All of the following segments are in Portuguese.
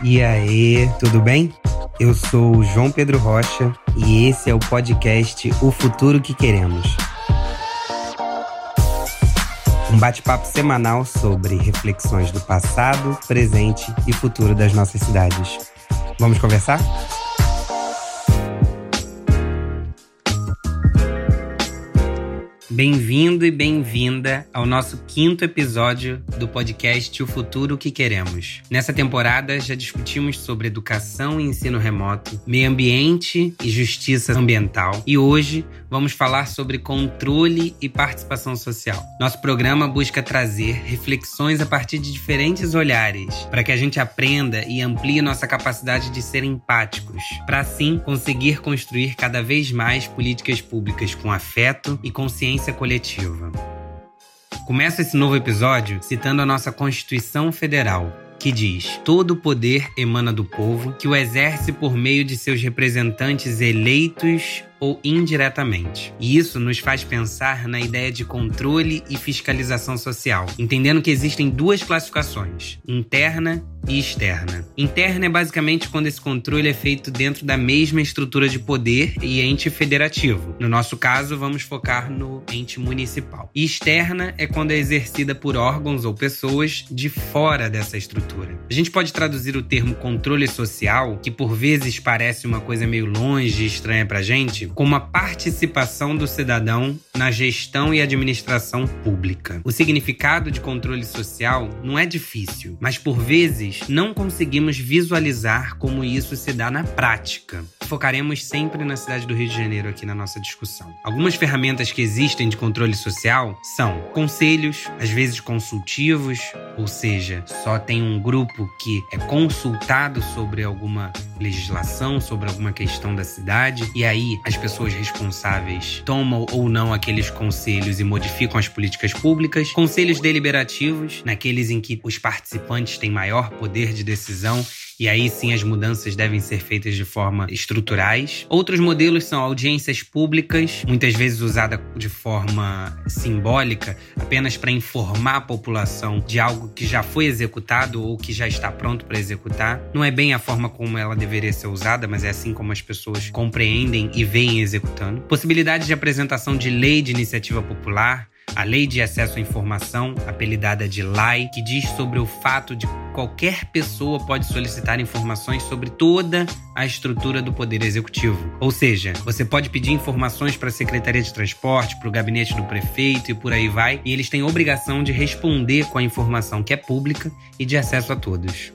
E aí, tudo bem? Eu sou o João Pedro Rocha e esse é o podcast O Futuro que Queremos. Um bate-papo semanal sobre reflexões do passado, presente e futuro das nossas cidades. Vamos conversar? Bem-vindo e bem-vinda ao nosso quinto episódio do podcast O Futuro que Queremos. Nessa temporada já discutimos sobre educação e ensino remoto, meio ambiente e justiça ambiental. E hoje vamos falar sobre controle e participação social. Nosso programa busca trazer reflexões a partir de diferentes olhares, para que a gente aprenda e amplie nossa capacidade de ser empáticos, para assim conseguir construir cada vez mais políticas públicas com afeto e consciência consciência coletiva. Começa esse novo episódio citando a nossa Constituição Federal, que diz: todo poder emana do povo, que o exerce por meio de seus representantes eleitos ou indiretamente. E isso nos faz pensar na ideia de controle e fiscalização social, entendendo que existem duas classificações: interna e externa. Interna é basicamente quando esse controle é feito dentro da mesma estrutura de poder e ente federativo. No nosso caso, vamos focar no ente municipal. E externa é quando é exercida por órgãos ou pessoas de fora dessa estrutura. A gente pode traduzir o termo controle social, que por vezes parece uma coisa meio longe e estranha pra gente, como a participação do cidadão na gestão e administração pública. O significado de controle social não é difícil, mas por vezes não conseguimos visualizar como isso se dá na prática. Focaremos sempre na cidade do Rio de Janeiro aqui na nossa discussão. Algumas ferramentas que existem de controle social são conselhos, às vezes consultivos, ou seja, só tem um grupo que é consultado sobre alguma legislação, sobre alguma questão da cidade, e aí as pessoas responsáveis tomam ou não aqueles conselhos e modificam as políticas públicas. Conselhos deliberativos, naqueles em que os participantes têm maior poder de decisão e aí sim as mudanças devem ser feitas de forma estruturais. Outros modelos são audiências públicas, muitas vezes usada de forma simbólica, apenas para informar a população de algo que já foi executado ou que já está pronto para executar. Não é bem a forma como ela deveria ser usada, mas é assim como as pessoas compreendem e veem executando. Possibilidade de apresentação de lei de iniciativa popular a Lei de Acesso à Informação, apelidada de LAI, que diz sobre o fato de qualquer pessoa pode solicitar informações sobre toda a estrutura do Poder Executivo. Ou seja, você pode pedir informações para a Secretaria de Transporte, para o gabinete do prefeito e por aí vai, e eles têm obrigação de responder com a informação que é pública e de acesso a todos.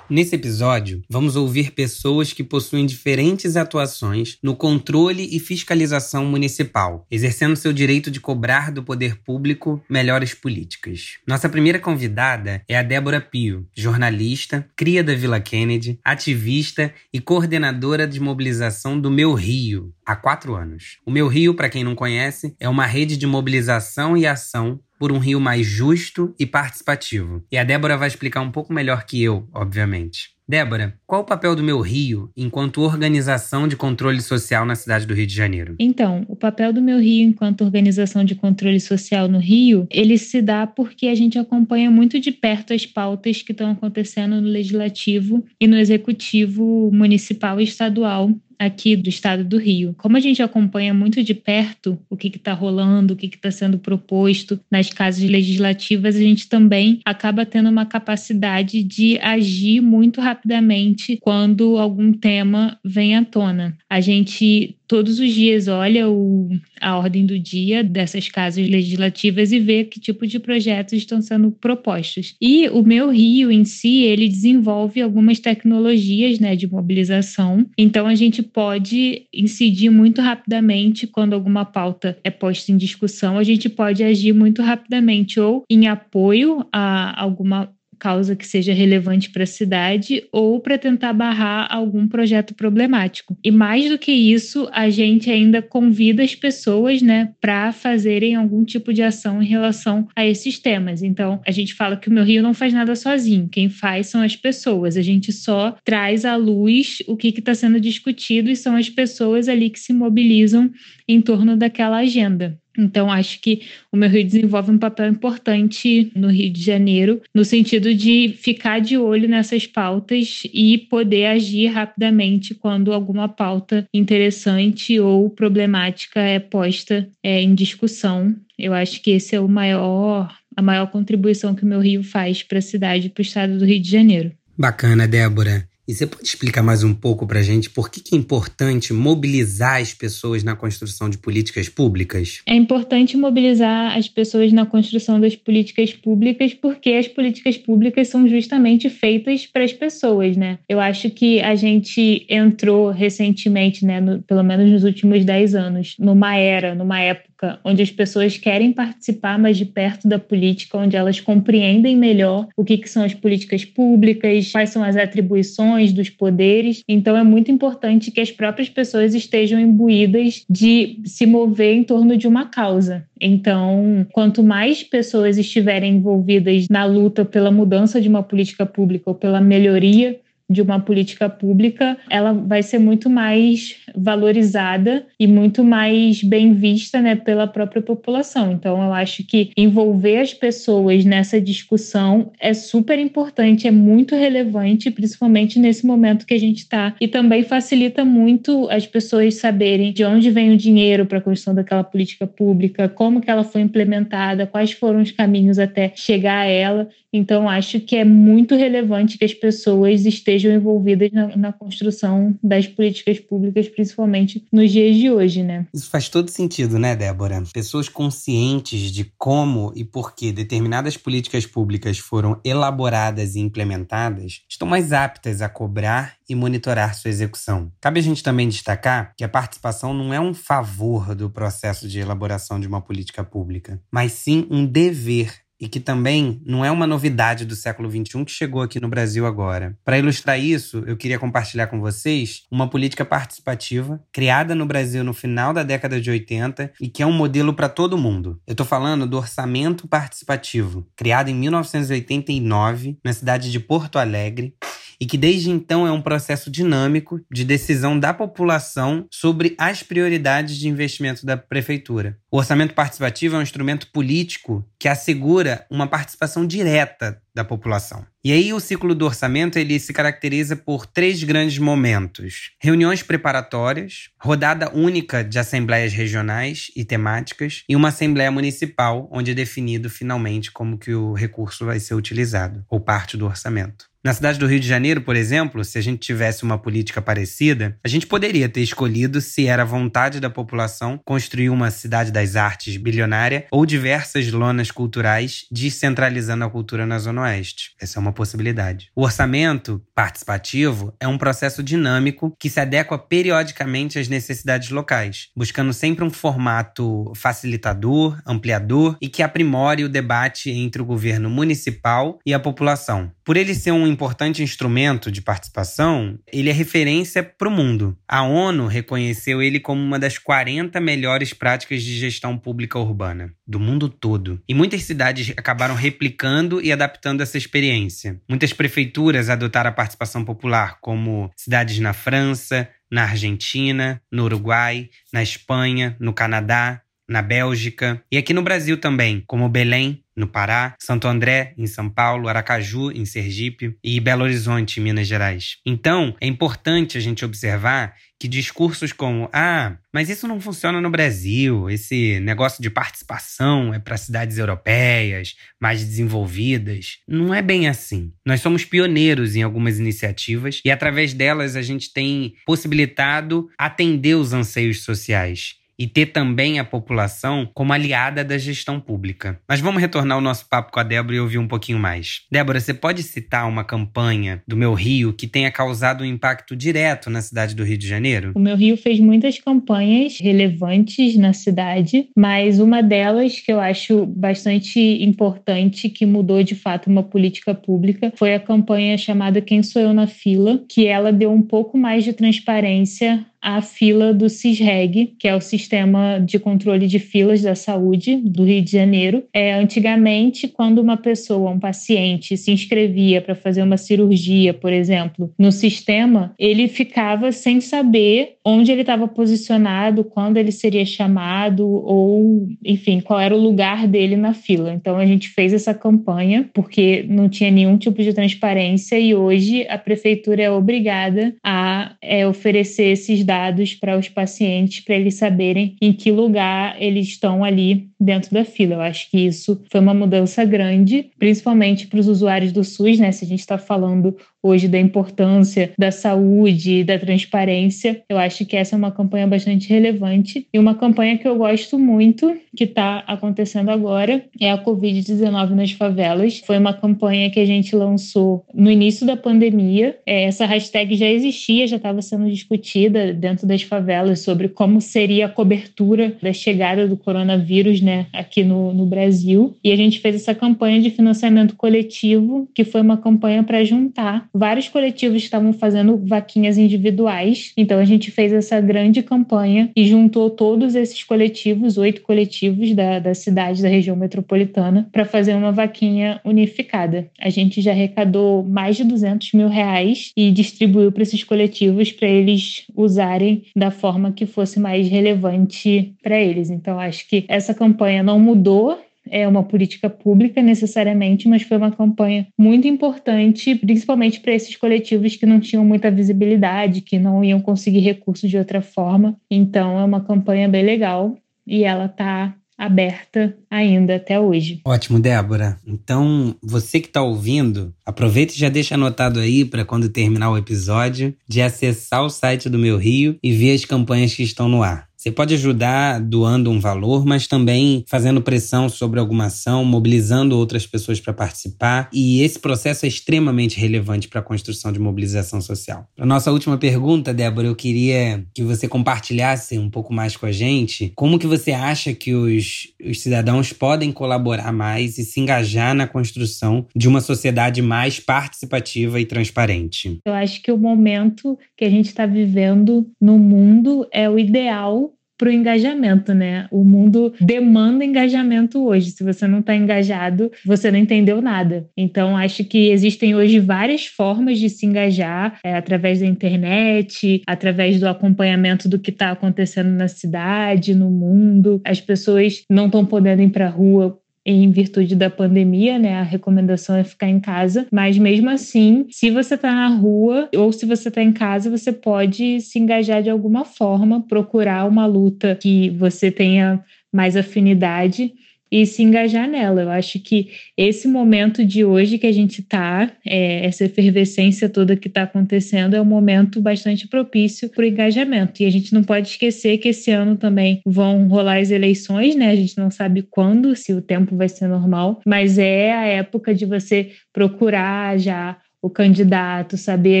Nesse episódio, vamos ouvir pessoas que possuem diferentes atuações no controle e fiscalização municipal, exercendo seu direito de cobrar do poder público melhores políticas. Nossa primeira convidada é a Débora Pio, jornalista, cria da Vila Kennedy, ativista e coordenadora de mobilização do Meu Rio há quatro anos. O Meu Rio, para quem não conhece, é uma rede de mobilização e ação por um Rio mais justo e participativo. E a Débora vai explicar um pouco melhor que eu, obviamente. Débora, qual o papel do meu Rio enquanto organização de controle social na cidade do Rio de Janeiro? Então, o papel do meu Rio enquanto organização de controle social no Rio, ele se dá porque a gente acompanha muito de perto as pautas que estão acontecendo no legislativo e no executivo municipal e estadual aqui do estado do Rio. Como a gente acompanha muito de perto o que está rolando, o que está sendo proposto nas casas legislativas, a gente também acaba tendo uma capacidade de agir muito rapidamente quando algum tema vem à tona. A gente todos os dias olha o, a ordem do dia dessas casas legislativas e vê que tipo de projetos estão sendo propostos. E o meu Rio em si, ele desenvolve algumas tecnologias né, de mobilização, então a gente pode incidir muito rapidamente quando alguma pauta é posta em discussão, a gente pode agir muito rapidamente ou em apoio a alguma causa que seja relevante para a cidade ou para tentar barrar algum projeto problemático. E mais do que isso, a gente ainda convida as pessoas, né, para fazerem algum tipo de ação em relação a esses temas. Então, a gente fala que o meu Rio não faz nada sozinho, quem faz são as pessoas. A gente só traz à luz o que está sendo discutido e são as pessoas ali que se mobilizam em torno daquela agenda. Então, acho que o meu Rio desenvolve um papel importante no Rio de Janeiro, no sentido de ficar de olho nessas pautas e poder agir rapidamente quando alguma pauta interessante ou problemática é posta é, em discussão. Eu acho que esse é o maior, a maior contribuição que o meu Rio faz para a cidade, para o estado do Rio de Janeiro. Bacana, Débora. E você pode explicar mais um pouco para a gente por que, que é importante mobilizar as pessoas na construção de políticas públicas? É importante mobilizar as pessoas na construção das políticas públicas porque as políticas públicas são justamente feitas para as pessoas, né? Eu acho que a gente entrou recentemente, né, no, pelo menos nos últimos 10 anos, numa era, numa época onde as pessoas querem participar mais de perto da política, onde elas compreendem melhor o que, que são as políticas públicas, quais são as atribuições dos poderes. Então, é muito importante que as próprias pessoas estejam imbuídas de se mover em torno de uma causa. Então, quanto mais pessoas estiverem envolvidas na luta pela mudança de uma política pública ou pela melhoria de uma política pública, ela vai ser muito mais valorizada e muito mais bem vista né, pela própria população. Então, eu acho que envolver as pessoas nessa discussão é super importante, é muito relevante, principalmente nesse momento que a gente está. E também facilita muito as pessoas saberem de onde vem o dinheiro para a construção daquela política pública, como que ela foi implementada, quais foram os caminhos até chegar a ela. Então, acho que é muito relevante que as pessoas estejam envolvidas na, na, construção das políticas públicas, principalmente nos dias de hoje, né? Isso faz todo sentido, né, Débora? Pessoas conscientes de como e por que determinadas políticas públicas foram elaboradas e implementadas estão mais aptas a cobrar e monitorar sua execução. Cabe a gente também destacar que a participação não é um favor do processo de elaboração de uma política pública, mas sim um dever e que também não é uma novidade do século XXI que chegou aqui no Brasil agora. Para ilustrar isso, eu queria compartilhar com vocês uma política participativa criada no Brasil no final da década de 80 e que é um modelo para todo mundo. Eu estou falando do orçamento participativo, criado em 1989 na cidade de Porto Alegre e que desde então é um processo dinâmico de decisão da população sobre as prioridades de investimento da prefeitura. O orçamento participativo é um instrumento político que assegura uma participação direta da população. E aí o ciclo do orçamento ele se caracteriza por três grandes momentos: reuniões preparatórias, rodada única de assembleias regionais e temáticas e uma assembleia municipal onde é definido finalmente como que o recurso vai ser utilizado ou parte do orçamento. Na cidade do Rio de Janeiro, por exemplo, se a gente tivesse uma política parecida, a gente poderia ter escolhido se era vontade da população construir uma cidade das artes bilionária ou diversas lonas culturais descentralizando a cultura na Zona Oeste. Essa é uma possibilidade. O orçamento participativo é um processo dinâmico que se adequa periodicamente às necessidades locais, buscando sempre um formato facilitador, ampliador e que aprimore o debate entre o governo municipal e a população. Por ele ser um importante instrumento de participação, ele é referência para o mundo. A ONU reconheceu ele como uma das 40 melhores práticas de gestão pública urbana do mundo todo. E muitas cidades acabaram replicando e adaptando essa experiência. Muitas prefeituras adotaram a participação popular, como cidades na França, na Argentina, no Uruguai, na Espanha, no Canadá, na Bélgica e aqui no Brasil também, como Belém, no Pará, Santo André, em São Paulo, Aracaju, em Sergipe e Belo Horizonte, em Minas Gerais. Então, é importante a gente observar que discursos como ah, mas isso não funciona no Brasil, esse negócio de participação é para cidades europeias, mais desenvolvidas, não é bem assim. Nós somos pioneiros em algumas iniciativas e através delas a gente tem possibilitado atender os anseios sociais e ter também a população como aliada da gestão pública. Mas vamos retornar ao nosso papo com a Débora e ouvir um pouquinho mais. Débora, você pode citar uma campanha do Meu Rio que tenha causado um impacto direto na cidade do Rio de Janeiro? O Meu Rio fez muitas campanhas relevantes na cidade, mas uma delas que eu acho bastante importante, que mudou de fato uma política pública, foi a campanha chamada Quem Sou Eu na Fila, que ela deu um pouco mais de transparência a fila do CISREG, que é o Sistema de Controle de Filas da Saúde do Rio de Janeiro. É, antigamente, quando uma pessoa, um paciente, se inscrevia para fazer uma cirurgia, por exemplo, no sistema, ele ficava sem saber onde ele estava posicionado, quando ele seria chamado, ou, enfim, qual era o lugar dele na fila. Então a gente fez essa campanha porque não tinha nenhum tipo de transparência e hoje a prefeitura é obrigada a é, oferecer esses dados para os pacientes para eles saberem em que lugar eles estão ali dentro da fila. Eu acho que isso foi uma mudança grande, principalmente para os usuários do SUS, né? Se a gente está falando hoje da importância da saúde, da transparência, eu acho que essa é uma campanha bastante relevante. E uma campanha que eu gosto muito, que está acontecendo agora, é a Covid-19 nas favelas. Foi uma campanha que a gente lançou no início da pandemia. É, essa hashtag já existia, já estava sendo discutida dentro das favelas sobre como seria a cobertura da chegada do coronavírus né, aqui no, no Brasil. E a gente fez essa campanha de financiamento coletivo, que foi uma campanha para juntar vários coletivos estavam fazendo vaquinhas individuais. Então a gente fez essa grande campanha e juntou todos esses coletivos, oito coletivos da, da cidade, da região metropolitana, para fazer uma vaquinha unificada. A gente já arrecadou mais de 200 mil reais e distribuiu para esses coletivos para eles usarem da forma que fosse mais relevante para eles. Então acho que essa campanha não mudou é uma política pública necessariamente, mas foi uma campanha muito importante, principalmente para esses coletivos que não tinham muita visibilidade, que não iam conseguir recursos de outra forma. Então é uma campanha bem legal e ela está aberta ainda até hoje. Ótimo, Débora. Então, você que está ouvindo, aproveita e já deixa anotado aí para quando terminar o episódio de acessar o site do Meu Rio e ver as campanhas que estão no ar. Você pode ajudar doando um valor, mas também fazendo pressão sobre alguma ação, mobilizando outras pessoas para participar. E esse processo é extremamente relevante para a construção de mobilização social. Para nossa última pergunta, Débora, eu queria que você compartilhasse um pouco mais com a gente como que você acha que os, os cidadãos podem colaborar mais e se engajar na construção de uma sociedade mais participativa e transparente. Eu acho que o momento que a gente está vivendo no mundo é o ideal para o engajamento, né? O mundo demanda engajamento hoje. Se você não está engajado, você não entendeu nada. Então, acho que existem hoje várias formas de se engajar é, através da internet, através do acompanhamento do que está acontecendo na cidade, no mundo. As pessoas não estão podendo ir para a rua em virtude da pandemia, né? A recomendação é ficar em casa, mas mesmo assim, se você está na rua ou se você está em casa, você pode se engajar de alguma forma, procurar uma luta que você tenha mais afinidade e se engajar nela. Eu acho que esse momento de hoje que a gente está, é, essa efervescência toda que está acontecendo, é um momento bastante propício para o engajamento. E a gente não pode esquecer que esse ano também vão rolar as eleições, né? A gente não sabe quando, se o tempo vai ser normal, mas é a época de você procurar já o candidato, saber a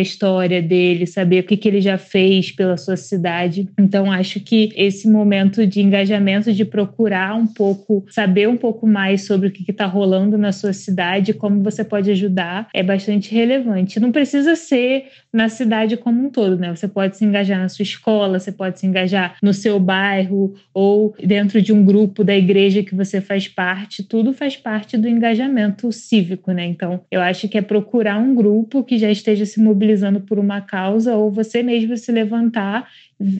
história dele, saber o que, que ele já fez pela sua cidade. Então, acho que esse momento de engajamento, de procurar um pouco, saber um pouco mais sobre o que está rolando na sua cidade, como você pode ajudar, é bastante relevante. Não precisa ser na cidade como um todo, né? Você pode se engajar na sua escola, você pode se engajar no seu bairro ou dentro de um grupo da igreja que você faz parte. Tudo faz parte do engajamento cívico, né? Então, eu acho que é procurar um grupo que já esteja se mobilizando por uma causa ou você mesmo se levantar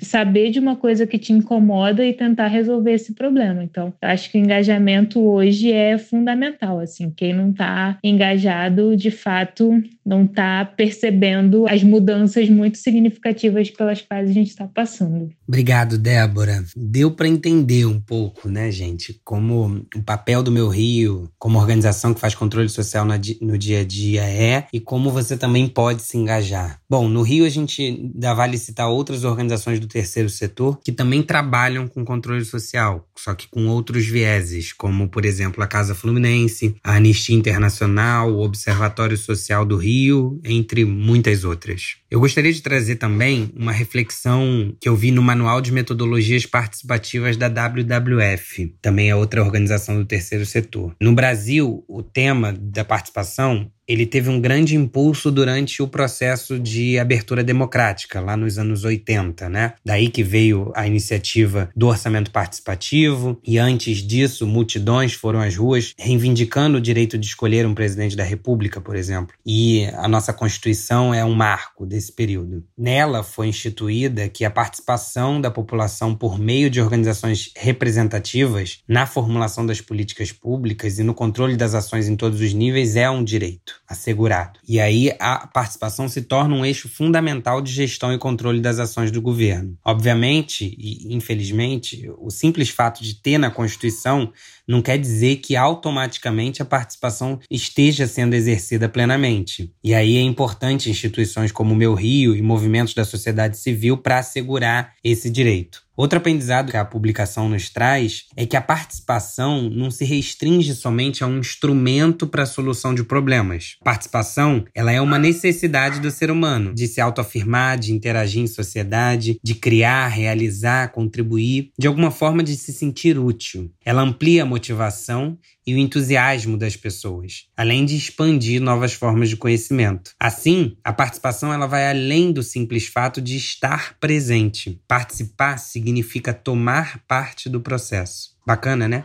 saber de uma coisa que te incomoda e tentar resolver esse problema. Então, acho que o engajamento hoje é fundamental. Assim, quem não está engajado, de fato, não está percebendo as mudanças muito significativas pelas quais a gente está passando. Obrigado, Débora. Deu para entender um pouco, né, gente, como o papel do Meu Rio, como organização que faz controle social no dia a dia é e como você também pode se engajar. Bom, no Rio a gente ainda vale citar outras organizações organizações do terceiro setor que também trabalham com controle social, só que com outros vieses, como, por exemplo, a Casa Fluminense, a Anistia Internacional, o Observatório Social do Rio, entre muitas outras. Eu gostaria de trazer também uma reflexão que eu vi no Manual de Metodologias Participativas da WWF, também é outra organização do terceiro setor. No Brasil, o tema da participação ele teve um grande impulso durante o processo de abertura democrática, lá nos anos 80, né? Daí que veio a iniciativa do orçamento participativo, e antes disso, multidões foram às ruas reivindicando o direito de escolher um presidente da República, por exemplo. E a nossa Constituição é um marco desse período. Nela foi instituída que a participação da população por meio de organizações representativas na formulação das políticas públicas e no controle das ações em todos os níveis é um direito assegurado. E aí a participação se torna um eixo fundamental de gestão e controle das ações do governo. Obviamente, e infelizmente, o simples fato de ter na Constituição não quer dizer que automaticamente a participação esteja sendo exercida plenamente. E aí é importante instituições como o Meu Rio e movimentos da sociedade civil para assegurar esse direito. Outro aprendizado que a publicação nos traz é que a participação não se restringe somente a um instrumento para a solução de problemas. Participação, ela é uma necessidade do ser humano de se autoafirmar, de interagir em sociedade, de criar, realizar, contribuir, de alguma forma de se sentir útil. Ela amplia a motivação e o entusiasmo das pessoas, além de expandir novas formas de conhecimento. Assim, a participação ela vai além do simples fato de estar presente. Participar significa tomar parte do processo. Bacana, né?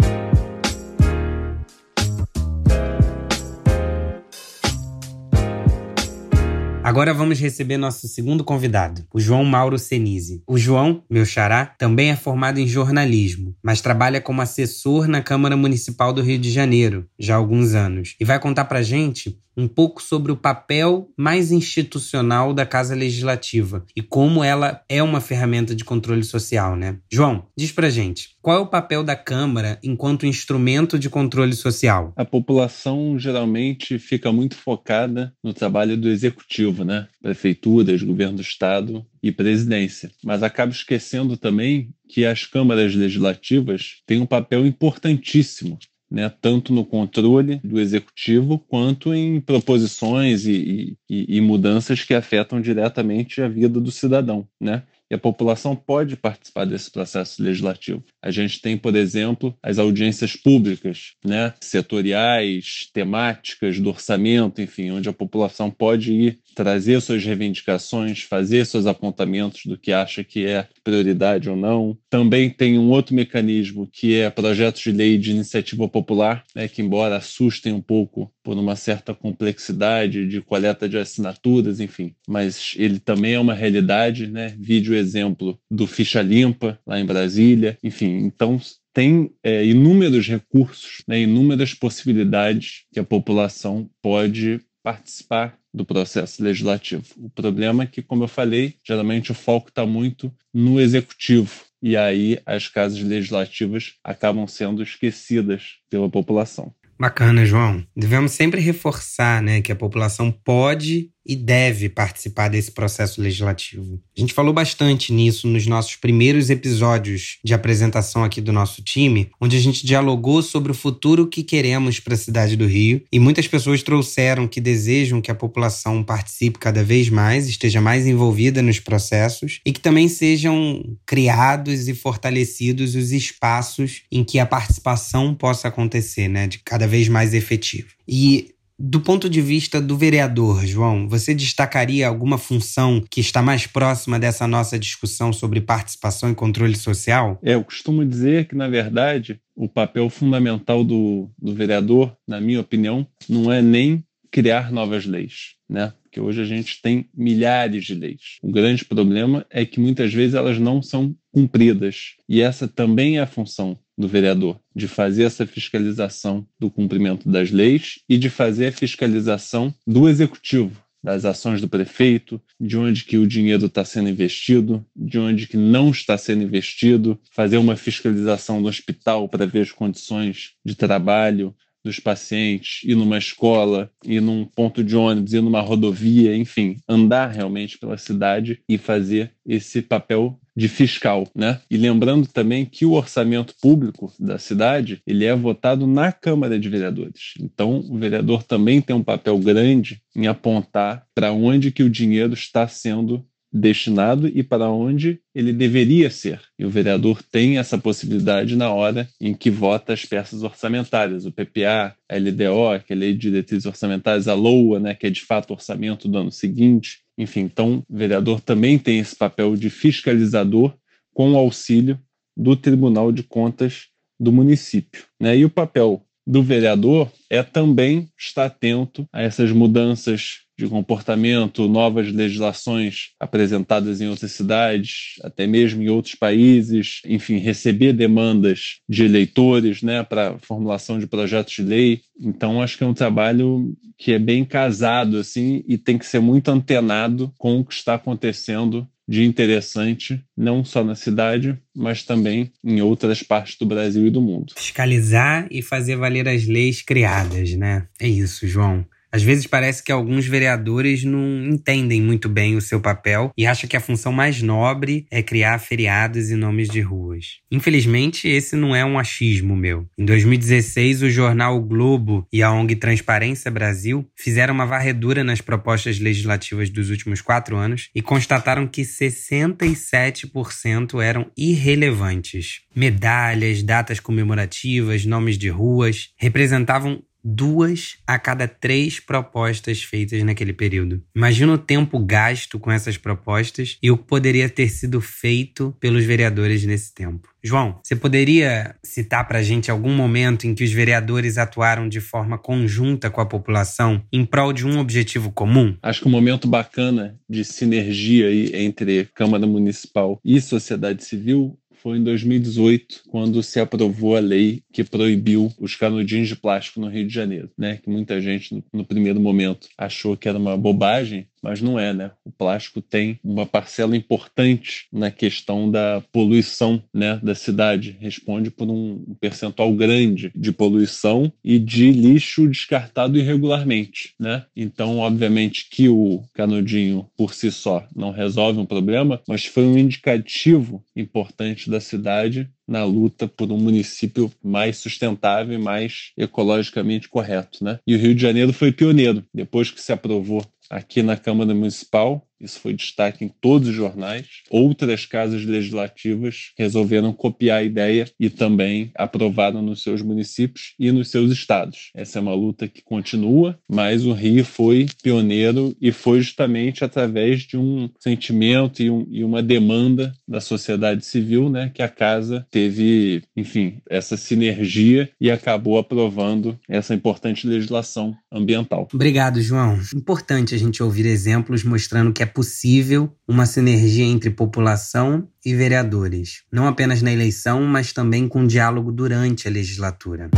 Agora vamos receber nosso segundo convidado, o João Mauro Senise. O João, meu xará, também é formado em jornalismo, mas trabalha como assessor na Câmara Municipal do Rio de Janeiro já há alguns anos e vai contar pra gente um pouco sobre o papel mais institucional da Casa Legislativa e como ela é uma ferramenta de controle social, né? João, diz pra gente, qual é o papel da Câmara enquanto instrumento de controle social? A população geralmente fica muito focada no trabalho do executivo, né? Prefeituras, governo do estado e presidência. Mas acaba esquecendo também que as câmaras legislativas têm um papel importantíssimo né, tanto no controle do executivo quanto em proposições e, e, e, mudanças que afetam diretamente a vida do cidadão. Né? E a população pode participar desse processo legislativo. A gente tem, por exemplo, as audiências públicas, né, setoriais, temáticas do orçamento, enfim, onde a população pode ir trazer suas reivindicações, fazer seus apontamentos do que acha que é prioridade ou não. Também tem um outro mecanismo que é projetos de lei de iniciativa popular, né, que embora assustem um pouco por uma certa complexidade de coleta de assinaturas, enfim, mas ele também é uma realidade, né? Vídeo exemplo do Ficha Limpa lá em Brasília, enfim, então tem é, inúmeros recursos, né, inúmeras possibilidades que a população pode participar do processo legislativo. O problema é que, como eu falei, geralmente o foco está muito no executivo. E aí as casas legislativas acabam sendo esquecidas pela população. Bacana, João. Devemos sempre reforçar né, que a população pode e deve participar desse processo legislativo. A gente falou bastante nisso nos nossos primeiros episódios de apresentação aqui do nosso time, onde a gente dialogou sobre o futuro que queremos para a cidade do Rio e muitas pessoas trouxeram que desejam que a população participe cada vez mais, esteja mais envolvida nos processos e que também sejam criados e fortalecidos os espaços em que a participação possa acontecer, né, de cada vez mais efetivo. E do ponto de vista do vereador, João, você destacaria alguma função que está mais próxima dessa nossa discussão sobre participação e controle social? É, eu costumo dizer que, na verdade, o papel fundamental do, do vereador, na minha opinião, não é nem criar novas leis, né? Porque hoje a gente tem milhares de leis. O grande problema é que muitas vezes elas não são cumpridas. E essa também é a função do vereador, de fazer essa fiscalização do cumprimento das leis e de fazer a fiscalização do executivo, das ações do prefeito, de onde que o dinheiro está sendo investido, de onde que não está sendo investido, fazer uma fiscalização do hospital para ver as condições de trabalho dos pacientes, ir numa escola, ir num ponto de ônibus, ir numa rodovia, enfim, andar realmente pela cidade e fazer esse papel de fiscal, né? E lembrando também que o orçamento público da cidade, ele é votado na Câmara de Vereadores. Então, o vereador também tem um papel grande em apontar para onde que o dinheiro está sendo destinado e para onde ele deveria ser. E o vereador tem essa possibilidade na hora em que vota as peças orçamentárias, o PPA, a LDO, que é a Lei de Diretrizes Orçamentárias, a LOA, né, que é de fato orçamento do ano seguinte. Enfim, então o vereador também tem esse papel de fiscalizador com o auxílio do Tribunal de Contas do município. Né? E o papel do vereador é também estar atento a essas mudanças de comportamento, novas legislações apresentadas em outras cidades, até mesmo em outros países, enfim, receber demandas de eleitores, né, para formulação de projetos de lei. Então, acho que é um trabalho que é bem casado assim e tem que ser muito antenado com o que está acontecendo de interessante, não só na cidade, mas também em outras partes do Brasil e do mundo. Fiscalizar e fazer valer as leis criadas, né? É isso, João. Às vezes parece que alguns vereadores não entendem muito bem o seu papel e acham que a função mais nobre é criar feriados e nomes de ruas. Infelizmente, esse não é um achismo meu. Em 2016, o jornal o Globo e a ONG Transparência Brasil fizeram uma varredura nas propostas legislativas dos últimos quatro anos e constataram que 67% eram irrelevantes. Medalhas, datas comemorativas, nomes de ruas representavam duas a cada três propostas feitas naquele período. Imagina o tempo gasto com essas propostas e o que poderia ter sido feito pelos vereadores nesse tempo. João, você poderia citar para a gente algum momento em que os vereadores atuaram de forma conjunta com a população em prol de um objetivo comum? Acho que um momento bacana de sinergia aí entre Câmara Municipal e sociedade civil foi em 2018, quando se aprovou a lei que proibiu os canudinhos de plástico no Rio de Janeiro, né? Que muita gente no primeiro momento achou que era uma bobagem, mas não é, né? O plástico tem uma parcela importante na questão da poluição, né, da cidade. Responde por um percentual grande de poluição e de lixo descartado irregularmente, né? Então, obviamente que o canudinho por si só não resolve um problema, mas foi um indicativo importante da cidade na luta por um município mais sustentável e mais ecologicamente correto, né? E o Rio de Janeiro foi pioneiro. Depois que se aprovou aqui na Câmara Municipal, isso foi destaque em todos os jornais. Outras casas legislativas resolveram copiar a ideia e também aprovaram nos seus municípios e nos seus estados. Essa é uma luta que continua, mas o Rio foi pioneiro e foi justamente através de um sentimento e, um, e uma demanda da sociedade civil, né, que a casa teve, enfim, essa sinergia e acabou aprovando essa importante legislação ambiental. Obrigado, João. Importante a gente ouvir exemplos mostrando que é possível uma sinergia entre população e vereadores, não apenas na eleição, mas também com diálogo durante a legislatura.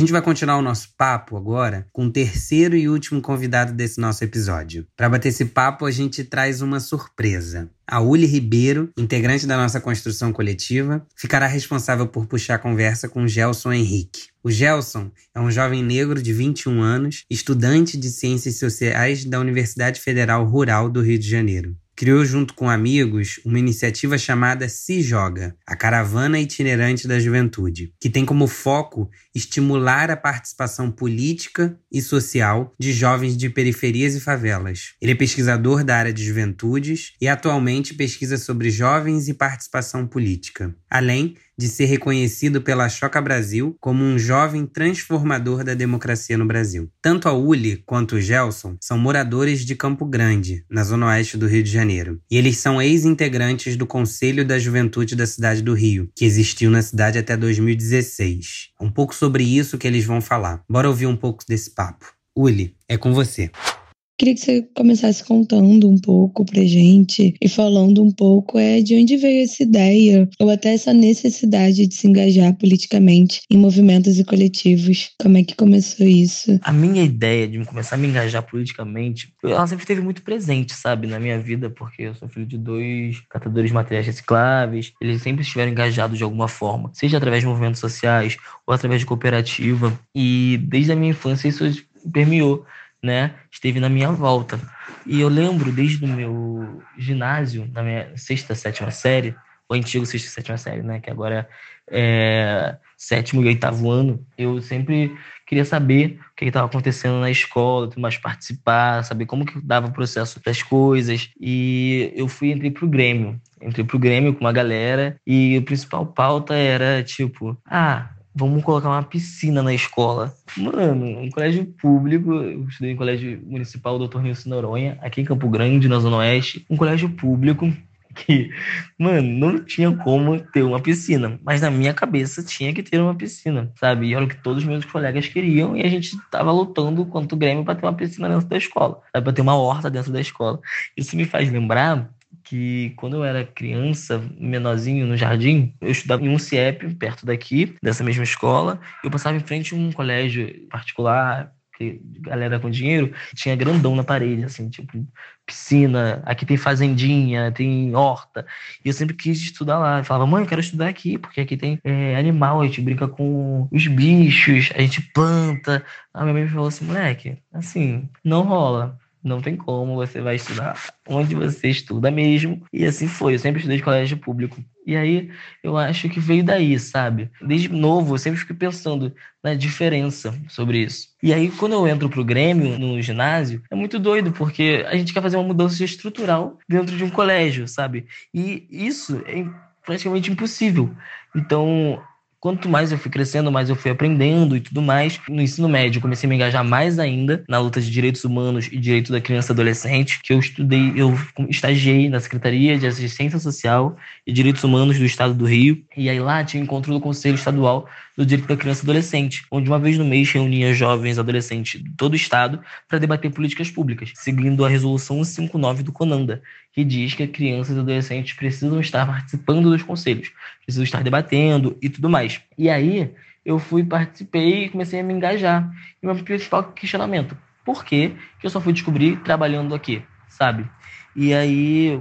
Gente vai continuar o nosso papo agora com o terceiro e último convidado desse nosso episódio. Para bater esse papo, a gente traz uma surpresa. A Uli Ribeiro, integrante da nossa construção coletiva, ficará responsável por puxar a conversa com o Gelson Henrique. O Gelson é um jovem negro de 21 anos, estudante de Ciências Sociais da Universidade Federal Rural do Rio de Janeiro criou junto com amigos uma iniciativa chamada Se Joga, a Caravana Itinerante da Juventude, que tem como foco estimular a participação política e social de jovens de periferias e favelas. Ele é pesquisador da área de juventudes e atualmente pesquisa sobre jovens e participação política, além de ser reconhecido pela Choca Brasil como um jovem transformador da democracia no Brasil. Tanto a Uli quanto o Gelson são moradores de Campo Grande, na zona oeste do Rio de Janeiro, e eles são ex-integrantes do Conselho da Juventude da cidade do Rio, que existiu na cidade até 2016. Um pouco sobre isso que eles vão falar. Bora ouvir um pouco desse papo. Uli, é com você. Queria que você começasse contando um pouco pra gente e falando um pouco é de onde veio essa ideia ou até essa necessidade de se engajar politicamente em movimentos e coletivos. Como é que começou isso? A minha ideia de começar a me engajar politicamente, ela sempre esteve muito presente, sabe, na minha vida, porque eu sou filho de dois catadores de materiais recicláveis. Eles sempre estiveram engajados de alguma forma, seja através de movimentos sociais ou através de cooperativa. E desde a minha infância isso permeou né, esteve na minha volta. E eu lembro desde o meu ginásio, na minha sexta, sétima série, o antigo sexta sétima série, né, que agora é sétimo e oitavo ano, eu sempre queria saber o que estava acontecendo na escola, tudo mais participar, saber como que dava o processo das coisas. E eu fui entrei pro Grêmio. Entrei pro Grêmio com uma galera e a principal pauta era tipo, ah, vamos colocar uma piscina na escola. Mano, um colégio público, eu estudei em colégio municipal Dr. Nilson Noronha, aqui em Campo Grande, na Zona Oeste, um colégio público que, mano, não tinha como ter uma piscina, mas na minha cabeça tinha que ter uma piscina, sabe? E era o que todos os meus colegas queriam e a gente tava lutando quanto o Grêmio para ter uma piscina dentro da escola, para ter uma horta dentro da escola. Isso me faz lembrar que quando eu era criança, menorzinho no jardim, eu estudava em um CIEP, perto daqui, dessa mesma escola, eu passava em frente a um colégio particular, galera com dinheiro, tinha grandão na parede, assim, tipo, piscina, aqui tem fazendinha, tem horta. E eu sempre quis estudar lá. Eu falava, mãe, eu quero estudar aqui, porque aqui tem é, animal, a gente brinca com os bichos, a gente planta. A minha mãe falou assim, moleque, assim, não rola. Não tem como, você vai estudar onde você estuda mesmo. E assim foi, eu sempre estudei de colégio público. E aí eu acho que veio daí, sabe? Desde novo, eu sempre fico pensando na diferença sobre isso. E aí, quando eu entro pro Grêmio, no ginásio, é muito doido, porque a gente quer fazer uma mudança estrutural dentro de um colégio, sabe? E isso é praticamente impossível. Então, Quanto mais eu fui crescendo, mais eu fui aprendendo e tudo mais. No ensino médio, comecei a me engajar mais ainda na luta de direitos humanos e direito da criança e adolescente, que eu estudei, eu estagiei na Secretaria de Assistência Social e Direitos Humanos do Estado do Rio. E aí lá tinha encontro do Conselho Estadual do Direito da Criança e Adolescente, onde uma vez no mês reunia jovens e adolescentes de todo o estado para debater políticas públicas, seguindo a resolução 159 do CONANDA, que diz que crianças e adolescentes precisam estar participando dos conselhos, precisam estar debatendo e tudo mais. E aí eu fui, participei e comecei a me engajar. E meu principal questionamento, por que eu só fui descobrir trabalhando aqui, sabe? E aí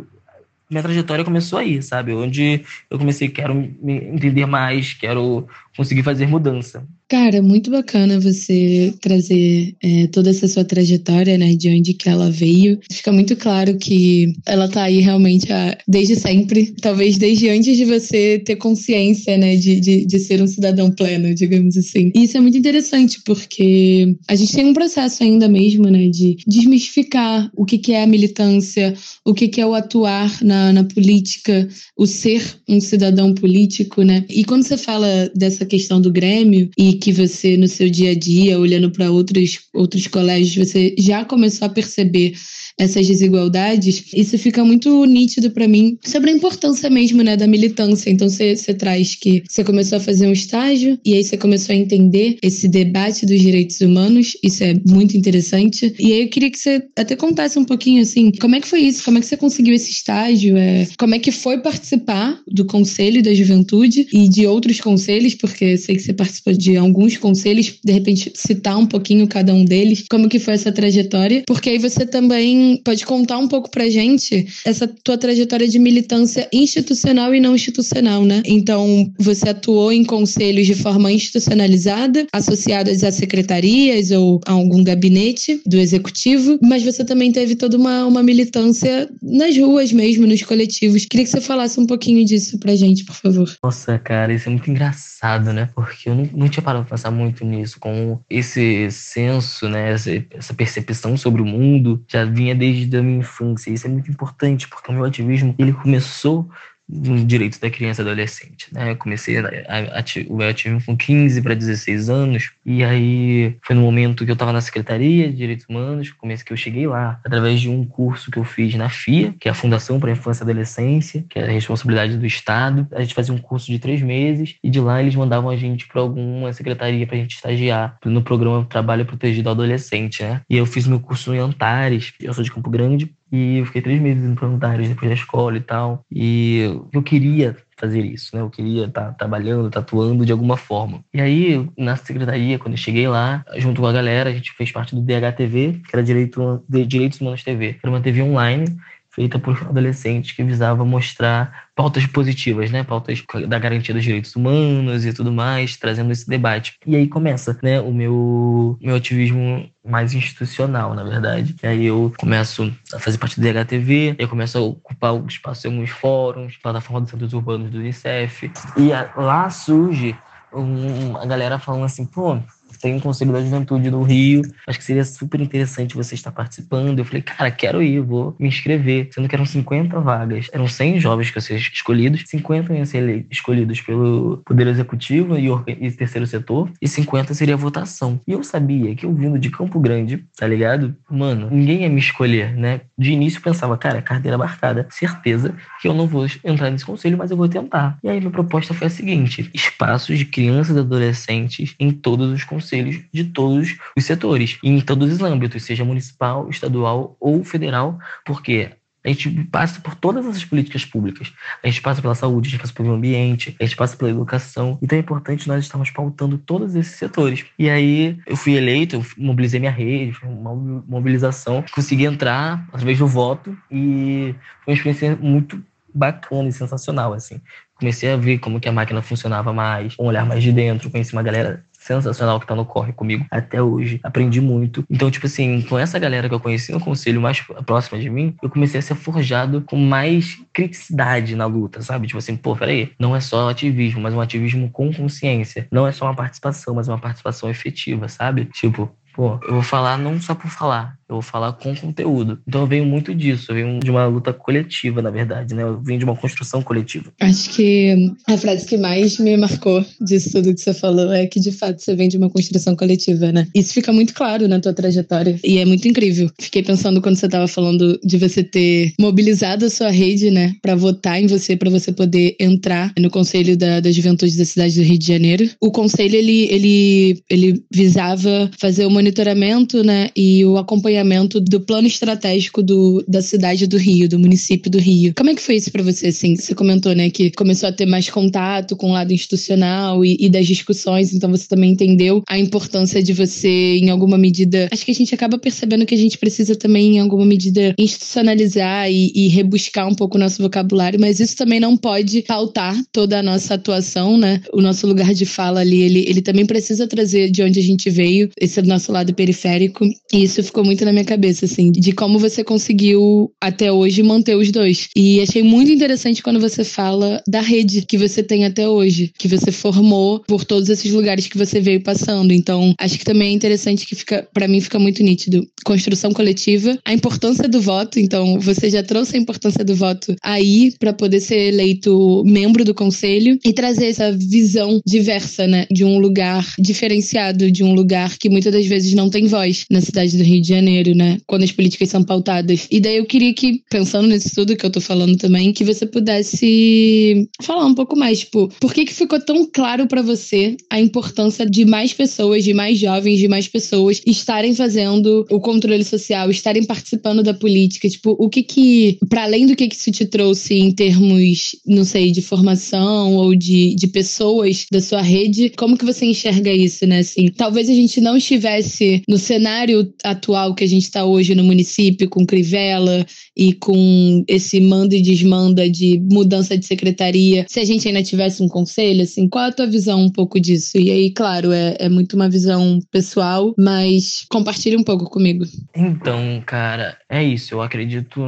minha trajetória começou aí, sabe? Onde eu comecei, quero me entender mais, quero conseguir fazer mudança. Cara, muito bacana você trazer é, toda essa sua trajetória, né, de onde que ela veio. Fica muito claro que ela tá aí realmente a, desde sempre, talvez desde antes de você ter consciência, né, de, de, de ser um cidadão pleno, digamos assim. E isso é muito interessante, porque a gente tem um processo ainda mesmo, né, de desmistificar o que, que é a militância, o que, que é o atuar na, na política, o ser um cidadão político, né. E quando você fala dessa questão do Grêmio e que você, no seu dia a dia, olhando para outros, outros colégios, você já começou a perceber essas desigualdades, isso fica muito nítido para mim sobre a importância mesmo, né, da militância. Então você traz que você começou a fazer um estágio e aí você começou a entender esse debate dos direitos humanos, isso é muito interessante. E aí eu queria que você até contasse um pouquinho assim, como é que foi isso? Como é que você conseguiu esse estágio? É, como é que foi participar do Conselho da Juventude e de outros conselhos, porque sei que você participou de alguns conselhos, de repente citar um pouquinho cada um deles, como que foi essa trajetória? Porque aí você também pode contar um pouco pra gente essa tua trajetória de militância institucional e não institucional, né? Então, você atuou em conselhos de forma institucionalizada, associadas a secretarias ou a algum gabinete do executivo, mas você também teve toda uma, uma militância nas ruas mesmo, nos coletivos. Queria que você falasse um pouquinho disso pra gente, por favor. Nossa, cara, isso é muito engraçado, né? Porque eu não, não tinha parado pra pensar muito nisso, com esse senso, né? Essa, essa percepção sobre o mundo já vinha desde a minha infância. Isso é muito importante, porque o meu ativismo ele começou no direito da criança e adolescente, né? Eu comecei a, a, o ativismo com 15 para 16 anos, e aí foi no momento que eu estava na Secretaria de Direitos Humanos, comecei que eu cheguei lá, através de um curso que eu fiz na FIA, que é a Fundação para a Infância e Adolescência, que é a responsabilidade do Estado. A gente fazia um curso de três meses, e de lá eles mandavam a gente para alguma secretaria para a gente estagiar no programa Trabalho Protegido ao Adolescente, né? E eu fiz meu curso em Antares, eu sou de Campo Grande, e eu fiquei três meses indo voluntários depois da escola e tal. E eu queria fazer isso, né? Eu queria estar tá trabalhando, tatuando de alguma forma. E aí, na secretaria, quando eu cheguei lá, junto com a galera, a gente fez parte do DHTV, que era Direito, Direitos Humanos TV. Era uma TV online feita por adolescentes que visava mostrar pautas positivas, né? Pautas da garantia dos direitos humanos e tudo mais, trazendo esse debate. E aí começa, né, o meu, meu ativismo mais institucional, na verdade. E aí eu começo a fazer parte do DHTV, eu começo a ocupar o espaço em alguns fóruns, plataforma dos centros urbanos do Unicef. E lá surge um, a galera falando assim, pô, tem um Conselho da Juventude do Rio, acho que seria super interessante você estar participando. Eu falei, cara, quero ir, vou me inscrever. Sendo que eram 50 vagas, eram 100 jovens que iam ser escolhidos, 50 iam ser escolhidos pelo Poder Executivo e, e terceiro setor, e 50 seria votação. E eu sabia que eu vindo de Campo Grande, tá ligado? Mano, ninguém ia me escolher, né? De início eu pensava, cara, carteira marcada, certeza que eu não vou entrar nesse conselho, mas eu vou tentar. E aí minha proposta foi a seguinte: espaços de crianças e adolescentes em todos os conselhos de todos os setores, em todos os âmbitos, seja municipal, estadual ou federal, porque a gente passa por todas essas políticas públicas. A gente passa pela saúde, a gente passa pelo ambiente, a gente passa pela educação. Então é importante nós estarmos pautando todos esses setores. E aí eu fui eleito, eu mobilizei minha rede, uma mobilização, consegui entrar através do voto e foi uma experiência muito bacana e sensacional, assim. Comecei a ver como que a máquina funcionava mais, um olhar mais de dentro, conheci uma galera sensacional que tá no corre comigo até hoje. Aprendi muito. Então, tipo assim, com essa galera que eu conheci no conselho mais próxima de mim, eu comecei a ser forjado com mais criticidade na luta, sabe? Tipo assim, pô, peraí, não é só ativismo, mas um ativismo com consciência. Não é só uma participação, mas uma participação efetiva, sabe? Tipo, pô, eu vou falar não só por falar, eu vou falar com conteúdo. Então eu venho muito disso, eu venho de uma luta coletiva, na verdade, né? Eu venho de uma construção coletiva. Acho que a frase que mais me marcou disso tudo que você falou é que de fato você vem de uma construção coletiva, né? Isso fica muito claro na tua trajetória e é muito incrível. Fiquei pensando quando você estava falando de você ter mobilizado a sua rede, né, para votar em você, para você poder entrar no conselho da, da juventude da cidade do Rio de Janeiro. O conselho ele ele ele visava fazer o monitoramento, né, e o acompanhamento do plano estratégico do, da cidade do Rio, do município do Rio. Como é que foi isso para você, assim? Você comentou, né, que começou a ter mais contato com o lado institucional e, e das discussões, então você também entendeu a importância de você, em alguma medida. Acho que a gente acaba percebendo que a gente precisa também, em alguma medida, institucionalizar e, e rebuscar um pouco o nosso vocabulário, mas isso também não pode pautar toda a nossa atuação, né? O nosso lugar de fala ali, ele, ele também precisa trazer de onde a gente veio, esse é nosso lado periférico, e isso ficou muito na minha cabeça, assim, de como você conseguiu até hoje manter os dois. E achei muito interessante quando você fala da rede que você tem até hoje, que você formou por todos esses lugares que você veio passando. Então, acho que também é interessante que fica, para mim, fica muito nítido. Construção coletiva, a importância do voto. Então, você já trouxe a importância do voto aí para poder ser eleito membro do conselho e trazer essa visão diversa, né, de um lugar diferenciado, de um lugar que muitas das vezes não tem voz na cidade do Rio de Janeiro né? Quando as políticas são pautadas. E daí eu queria que, pensando nisso tudo que eu tô falando também, que você pudesse falar um pouco mais, tipo, por que que ficou tão claro para você a importância de mais pessoas, de mais jovens, de mais pessoas estarem fazendo o controle social, estarem participando da política? Tipo, o que que, para além do que que isso te trouxe em termos, não sei, de formação ou de, de pessoas da sua rede, como que você enxerga isso, né? Assim, talvez a gente não estivesse no cenário atual que a gente está hoje no município, com Crivella e com esse manda e desmanda de mudança de secretaria, se a gente ainda tivesse um conselho, assim, qual a tua visão um pouco disso? E aí, claro, é, é muito uma visão pessoal, mas compartilhe um pouco comigo. Então, cara, é isso. Eu acredito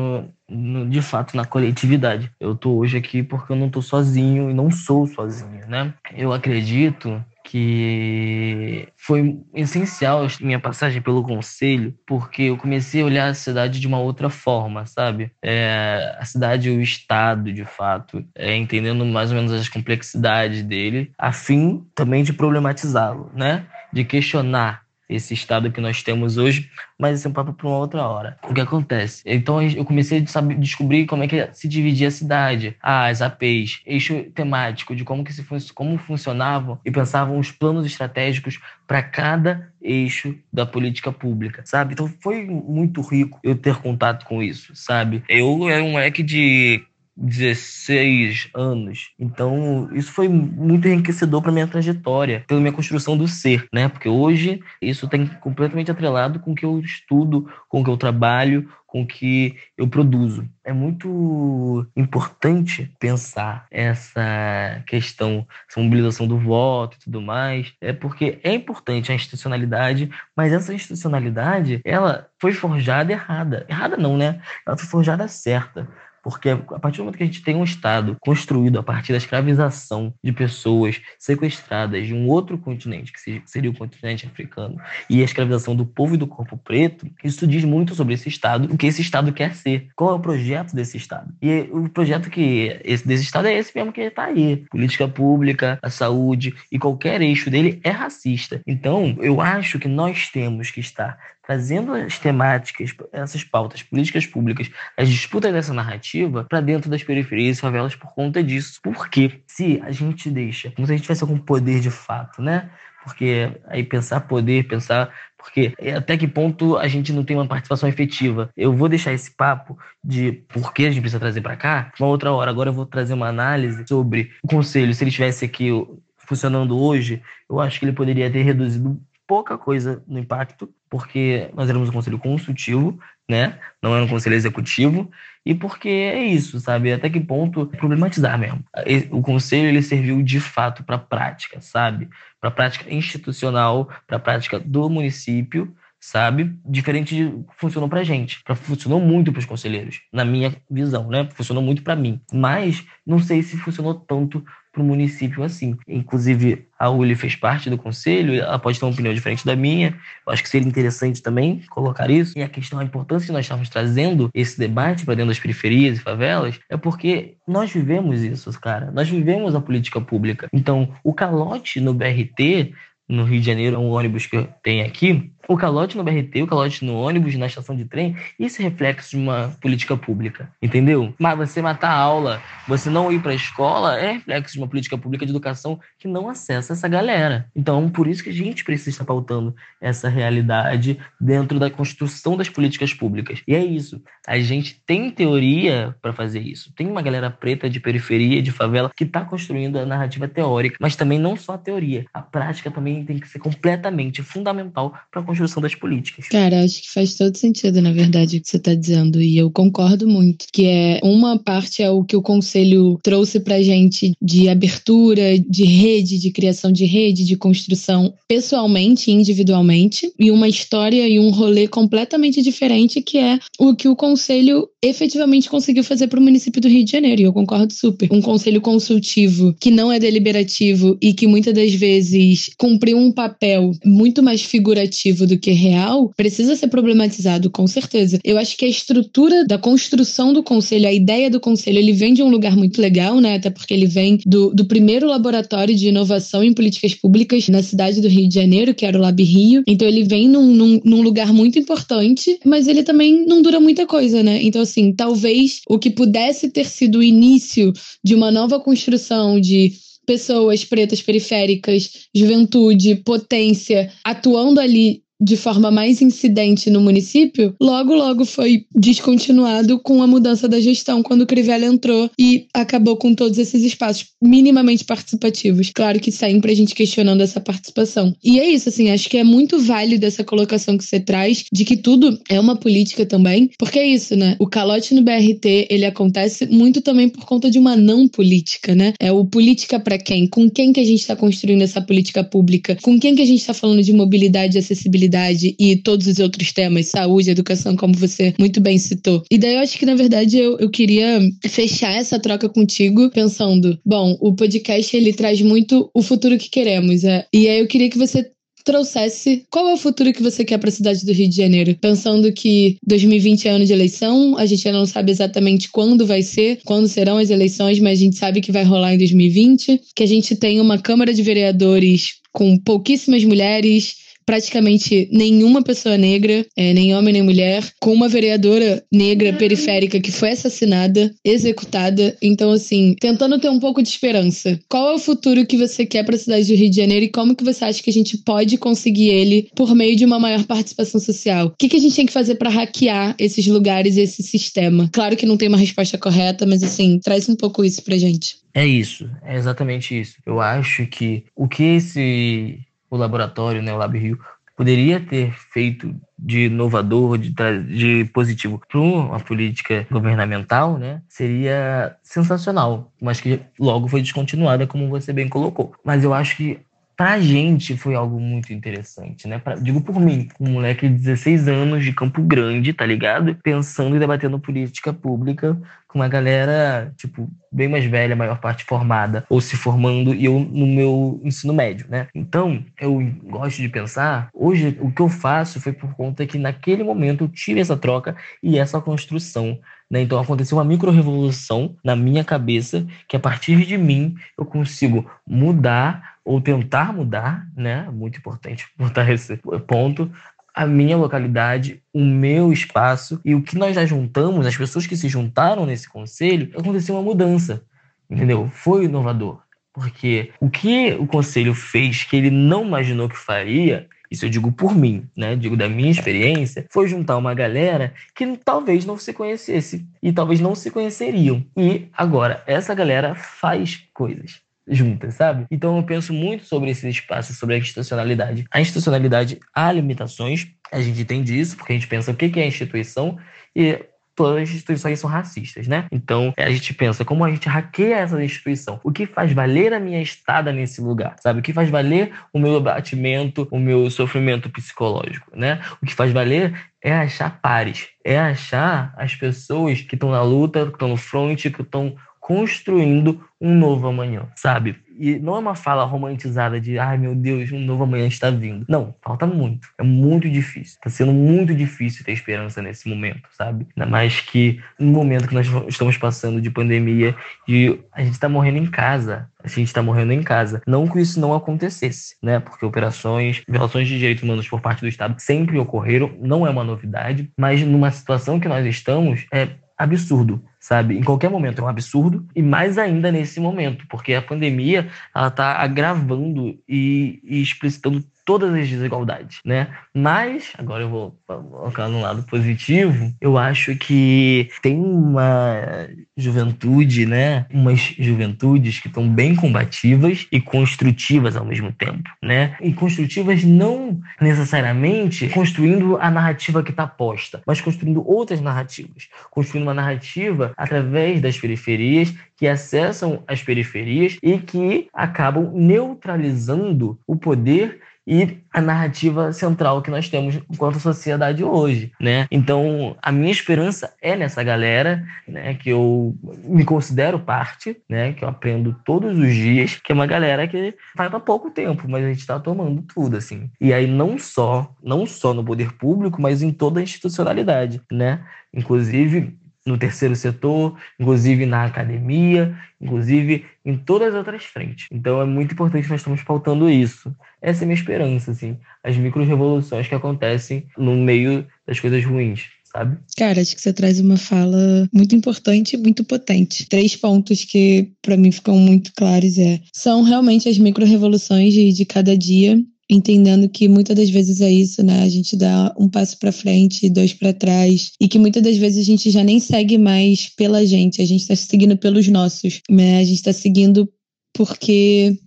de fato na coletividade. Eu tô hoje aqui porque eu não tô sozinho e não sou sozinho, né? Eu acredito que foi essencial minha passagem pelo conselho, porque eu comecei a olhar a cidade de uma outra forma, sabe? É, a cidade o estado, de fato, é, entendendo mais ou menos as complexidades dele, a fim também de problematizá-lo, né? De questionar esse estado que nós temos hoje, mas esse é um papo para uma outra hora. O que acontece? Então eu comecei a saber, descobrir como é que se dividia a cidade, as APs, eixo temático de como que se como funcionavam e pensavam os planos estratégicos para cada eixo da política pública, sabe? Então foi muito rico eu ter contato com isso, sabe? Eu era um moleque de 16 anos. Então, isso foi muito enriquecedor para minha trajetória, pela minha construção do ser, né? Porque hoje isso tem completamente atrelado com o que eu estudo, com o que eu trabalho, com o que eu produzo. É muito importante pensar essa questão, essa mobilização do voto e tudo mais, é porque é importante a institucionalidade, mas essa institucionalidade, ela foi forjada errada. Errada não, né? Ela foi forjada certa Porque a partir do momento que a gente tem um Estado construído a partir da escravização de pessoas sequestradas de um outro continente, que seria o continente africano, e a escravização do povo e do corpo preto, isso diz muito sobre esse Estado, o que esse Estado quer ser, qual é o projeto desse Estado. E o projeto que esse, desse Estado é esse mesmo que está aí. Política pública, a saúde e qualquer eixo dele é racista. Então, eu acho que nós temos que estar trazendo as temáticas, essas pautas, políticas públicas, as disputas dessa narrativa para dentro das periferias e favelas por conta disso. Porque se a gente deixa, como se a gente tivesse algum poder de fato, né? Porque aí pensar poder, pensar. Porque até que ponto a gente não tem uma participação efetiva? Eu vou deixar esse papo de por que a gente precisa trazer para cá uma outra hora. Agora eu vou trazer uma análise sobre o conselho. Se ele estivesse aqui funcionando hoje, eu acho que ele poderia ter reduzido pouca coisa no impacto, porque nós éramos um conselho consultivo, né? Não era um conselho executivo, e porque é isso, sabe? Até que ponto problematizar mesmo. O conselho ele serviu de fato para a prática, sabe? Para a prática institucional, para a prática do município, sabe? Diferente de funcionou pra gente. Pra, funcionou muito para os conselheiros, na minha visão, né? Funcionou muito para mim. Mas não sei se funcionou tanto para o município assim. Inclusive, a Uli fez parte do conselho, ela pode ter uma opinião diferente da minha. Eu acho que seria interessante também colocar isso. E a questão, a importância que nós estamos trazendo esse debate para dentro das periferias e favelas é porque nós vivemos isso, cara. Nós vivemos a política pública. Então, o calote no BRT no Rio de Janeiro, é um ônibus que tem aqui, o calote no BRT, o calote no ônibus, na estação de trem, isso é reflexo de uma política pública, entendeu? Mas você matar a aula, você não ir para a escola, é reflexo de uma política pública de educação que não acessa essa galera. Então, por isso que a gente precisa estar pautando essa realidade dentro da construção das políticas públicas. E é isso. A gente tem teoria para fazer isso. Tem uma galera preta de periferia, de favela, que está construindo a narrativa teórica, mas também não só a teoria. A prática também tem que ser completamente fundamental para construção das políticas. Cara, acho que faz todo sentido, na verdade, o que você está dizendo, e eu concordo muito. Que é uma parte é o que o conselho trouxe pra gente de abertura, de rede, de criação de rede, de construção pessoalmente e individualmente, e uma história e um rolê completamente diferente que é o que o conselho efetivamente conseguiu fazer para o município do Rio de Janeiro, e eu concordo super. Um conselho consultivo que não é deliberativo e que muitas das vezes cumpriu um papel muito mais figurativo do que real, precisa ser problematizado, com certeza. Eu acho que a estrutura da construção do conselho, a ideia do conselho, ele vem de um lugar muito legal, né? Até porque ele vem do, do primeiro laboratório de inovação em políticas públicas na cidade do Rio de Janeiro, que era o Lab Rio. Então ele vem num, num, num lugar muito importante, mas ele também não dura muita coisa, né? Então, assim, talvez o que pudesse ter sido o início de uma nova construção de pessoas pretas periféricas, juventude, potência, atuando ali de forma mais incidente no município, logo, logo foi descontinuado com a mudança da gestão, quando o Crivella entrou e acabou com todos esses espaços minimamente participativos. Claro que sempre a gente questionando essa participação. E é isso, assim, acho que é muito válido essa colocação que você traz de que tudo é uma política também, porque é isso, né? O calote no BRT, ele acontece muito também por conta de uma não política, né? É o política para quem? Com quem que a gente está construindo essa política pública? Com quem que a gente está falando de mobilidade e acessibilidade? E todos os outros temas, saúde, educação, como você muito bem citou. E daí eu acho que, na verdade, eu, eu queria fechar essa troca contigo pensando, bom, o podcast ele traz muito o futuro que queremos, é, e aí eu queria que você trouxesse qual é o futuro que você quer para a cidade do Rio de Janeiro, pensando que 2020 é ano de eleição, a gente ainda não sabe exatamente quando vai ser, quando serão as eleições, mas a gente sabe que vai rolar em 2020, que a gente tem uma Câmara de Vereadores com pouquíssimas mulheres, praticamente nenhuma pessoa negra, é, nem homem nem mulher, com uma vereadora negra periférica que foi assassinada, executada. Então, assim, tentando ter um pouco de esperança. Qual é o futuro que você quer para a cidade do Rio de Janeiro e como que você acha que a gente pode conseguir ele por meio de uma maior participação social? O que, que a gente tem que fazer para hackear esses lugares e esse sistema? Claro que não tem uma resposta correta, mas assim, traz um pouco isso pra gente. É isso, é exatamente isso. Eu acho que o que esse o laboratório, né, o Lab Rio, poderia ter feito de inovador, de, de positivo para uma política governamental, né, seria sensacional, mas que logo foi descontinuada, como você bem colocou. Mas eu acho que pra gente foi algo muito interessante, né? Pra, digo por mim, um moleque de 16 anos de Campo Grande, tá ligado? Pensando e debatendo política pública com uma galera, tipo, bem mais velha, maior parte formada, ou se formando, e eu no meu ensino médio, né? Então, eu gosto de pensar, hoje o que eu faço foi por conta que naquele momento eu tive essa troca e essa construção né? Então aconteceu uma micro-revolução na minha cabeça, que a partir de mim eu consigo mudar ou tentar mudar, né? Muito importante botar esse ponto, a minha localidade, o meu espaço e o que nós já juntamos, as pessoas que se juntaram nesse conselho, aconteceu uma mudança, entendeu? Foi inovador, porque o que o conselho fez que ele não imaginou que faria, isso eu digo por mim, né? Digo da minha experiência, foi juntar uma galera que talvez não se conhecesse e talvez não se conheceriam. E agora essa galera faz coisas juntas, sabe? Então eu penso muito sobre esse espaço, sobre a institucionalidade. A institucionalidade há limitações, a gente entende isso, porque a gente pensa o que é instituição e todas as instituições são racistas, né? Então, a gente pensa como a gente hackeia essa instituição. O que faz valer a minha estada nesse lugar, sabe? O que faz valer o meu abatimento, o meu sofrimento psicológico, né? O que faz valer é achar pares, é achar as pessoas que estão na luta, que estão no front, que estão construindo um novo amanhã, sabe? E não é uma fala romantizada de, ai meu Deus, um novo amanhã está vindo. Não, falta muito. É muito difícil. Está sendo muito difícil ter esperança nesse momento, sabe? Ainda mais que no momento que nós estamos passando de pandemia e a gente está morrendo em casa. A gente está morrendo em casa. Não que isso não acontecesse, né? Porque operações, violações de direitos humanos por parte do Estado sempre ocorreram, não é uma novidade, mas numa situação que nós estamos, é absurdo, sabe? Em qualquer momento é um absurdo e mais ainda nesse momento, porque a pandemia ela está agravando e, e explicitando todas as desigualdades, né? Mas, agora eu vou colocar no lado positivo, eu acho que tem uma juventude, né? Umas juventudes que estão bem combativas e construtivas ao mesmo tempo, né? E construtivas não necessariamente construindo a narrativa que está posta, mas construindo outras narrativas, construindo uma narrativa através das periferias que acessam as periferias e que acabam neutralizando o poder e a narrativa central que nós temos enquanto sociedade hoje, né? Então, a minha esperança é nessa galera, né, que eu me considero parte, né, que eu aprendo todos os dias, que é uma galera que faz há pouco tempo, mas a gente está tomando tudo assim. E aí não só, não só no poder público, mas em toda a institucionalidade, né? Inclusive no terceiro setor, inclusive na academia, inclusive em todas as outras frentes. Então é muito importante que nós estamos pautando isso. Essa é a minha esperança, assim, as micro-revoluções que acontecem no meio das coisas ruins. Sabe? Cara, acho que você traz uma fala muito importante e muito potente. Três pontos que para mim ficam muito claros é são realmente as micro-revoluções de, de cada dia entendendo que muitas das vezes é isso, né? A gente dá um passo para frente, dois para trás, e que muitas das vezes a gente já nem segue mais pela gente, a gente está seguindo pelos nossos, né? A gente está seguindo porque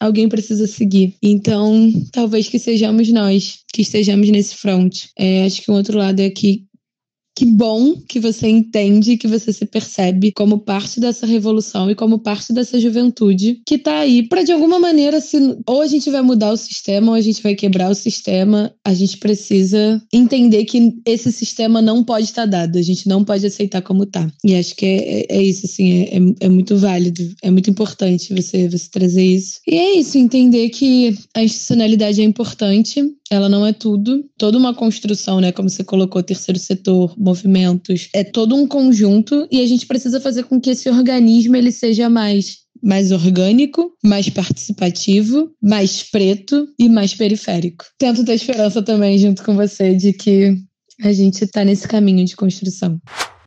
alguém precisa seguir. Então, talvez que sejamos nós que estejamos nesse front. É, acho que um outro lado é que que bom que você entende, que você se percebe como parte dessa revolução e como parte dessa juventude que tá aí para de alguma maneira se ou a gente vai mudar o sistema ou a gente vai quebrar o sistema, a gente precisa entender que esse sistema não pode estar tá dado, a gente não pode aceitar como tá. E acho que é, é, é isso assim, é, é, é muito válido, é muito importante você você trazer isso. E é isso, entender que a institucionalidade é importante, ela não é tudo, toda uma construção, né, como você colocou, terceiro setor, movimentos, é todo um conjunto e a gente precisa fazer com que esse organismo ele seja mais mais orgânico, mais participativo, mais preto e mais periférico. Tento ter esperança também junto com você de que a gente está nesse caminho de construção.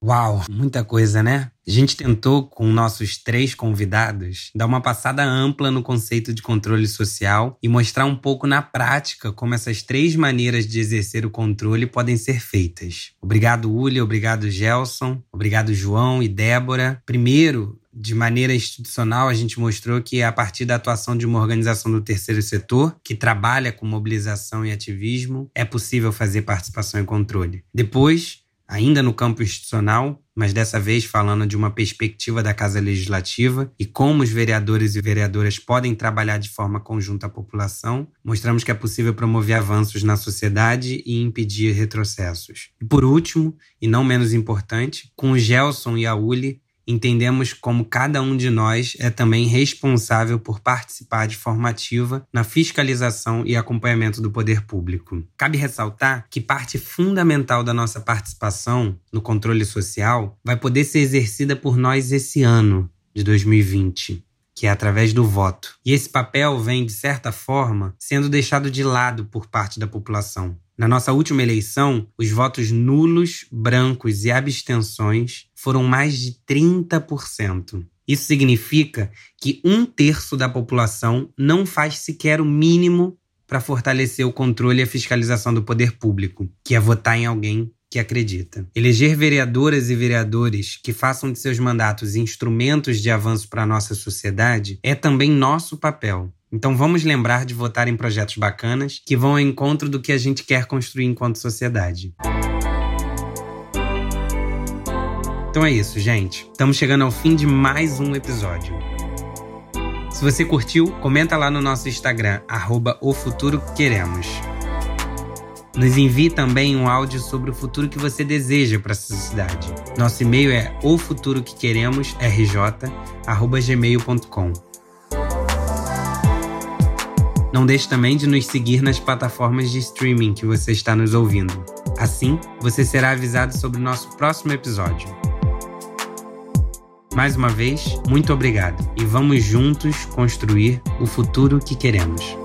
Uau, muita coisa, né? A gente tentou, com nossos três convidados, dar uma passada ampla no conceito de controle social e mostrar um pouco na prática como essas três maneiras de exercer o controle podem ser feitas. Obrigado, Uli, obrigado, Gelson, obrigado, João e Débora. Primeiro, de maneira institucional, a gente mostrou que a partir da atuação de uma organização do terceiro setor, que trabalha com mobilização e ativismo, é possível fazer participação e controle. Depois, ainda no campo institucional, mas dessa vez falando de uma perspectiva da Casa Legislativa e como os vereadores e vereadoras podem trabalhar de forma conjunta à população, mostramos que é possível promover avanços na sociedade e impedir retrocessos. E por último, e não menos importante, com o Gelson e a Uli, entendemos como cada um de nós é também responsável por participar de forma ativa na fiscalização e acompanhamento do poder público. Cabe ressaltar que parte fundamental da nossa participação no controle social vai poder ser exercida por nós esse ano de 2020 que é através do voto. E esse papel vem, de certa forma, sendo deixado de lado por parte da população. Na nossa última eleição, os votos nulos, brancos e abstenções foram mais de 30%. Isso significa que um terço da população não faz sequer o mínimo para fortalecer o controle e a fiscalização do poder público, que é votar em alguém que acredita. Eleger vereadoras e vereadores que façam de seus mandatos instrumentos de avanço para a nossa sociedade é também nosso papel. Então vamos lembrar de votar em projetos bacanas que vão ao encontro do que a gente quer construir enquanto sociedade. Então é isso, gente. Estamos chegando ao fim de mais um episódio. Se você curtiu, comenta lá no nosso Instagram, arroba o futuro que queremos. Nos envie também um áudio sobre o futuro que você deseja para essa cidade. Nosso e-mail é ofuturoquequeremos@gmail.com. Não deixe também de nos seguir nas plataformas de streaming que você está nos ouvindo. Assim, você será avisado sobre o nosso próximo episódio. Mais uma vez, muito obrigado e vamos juntos construir o futuro que queremos.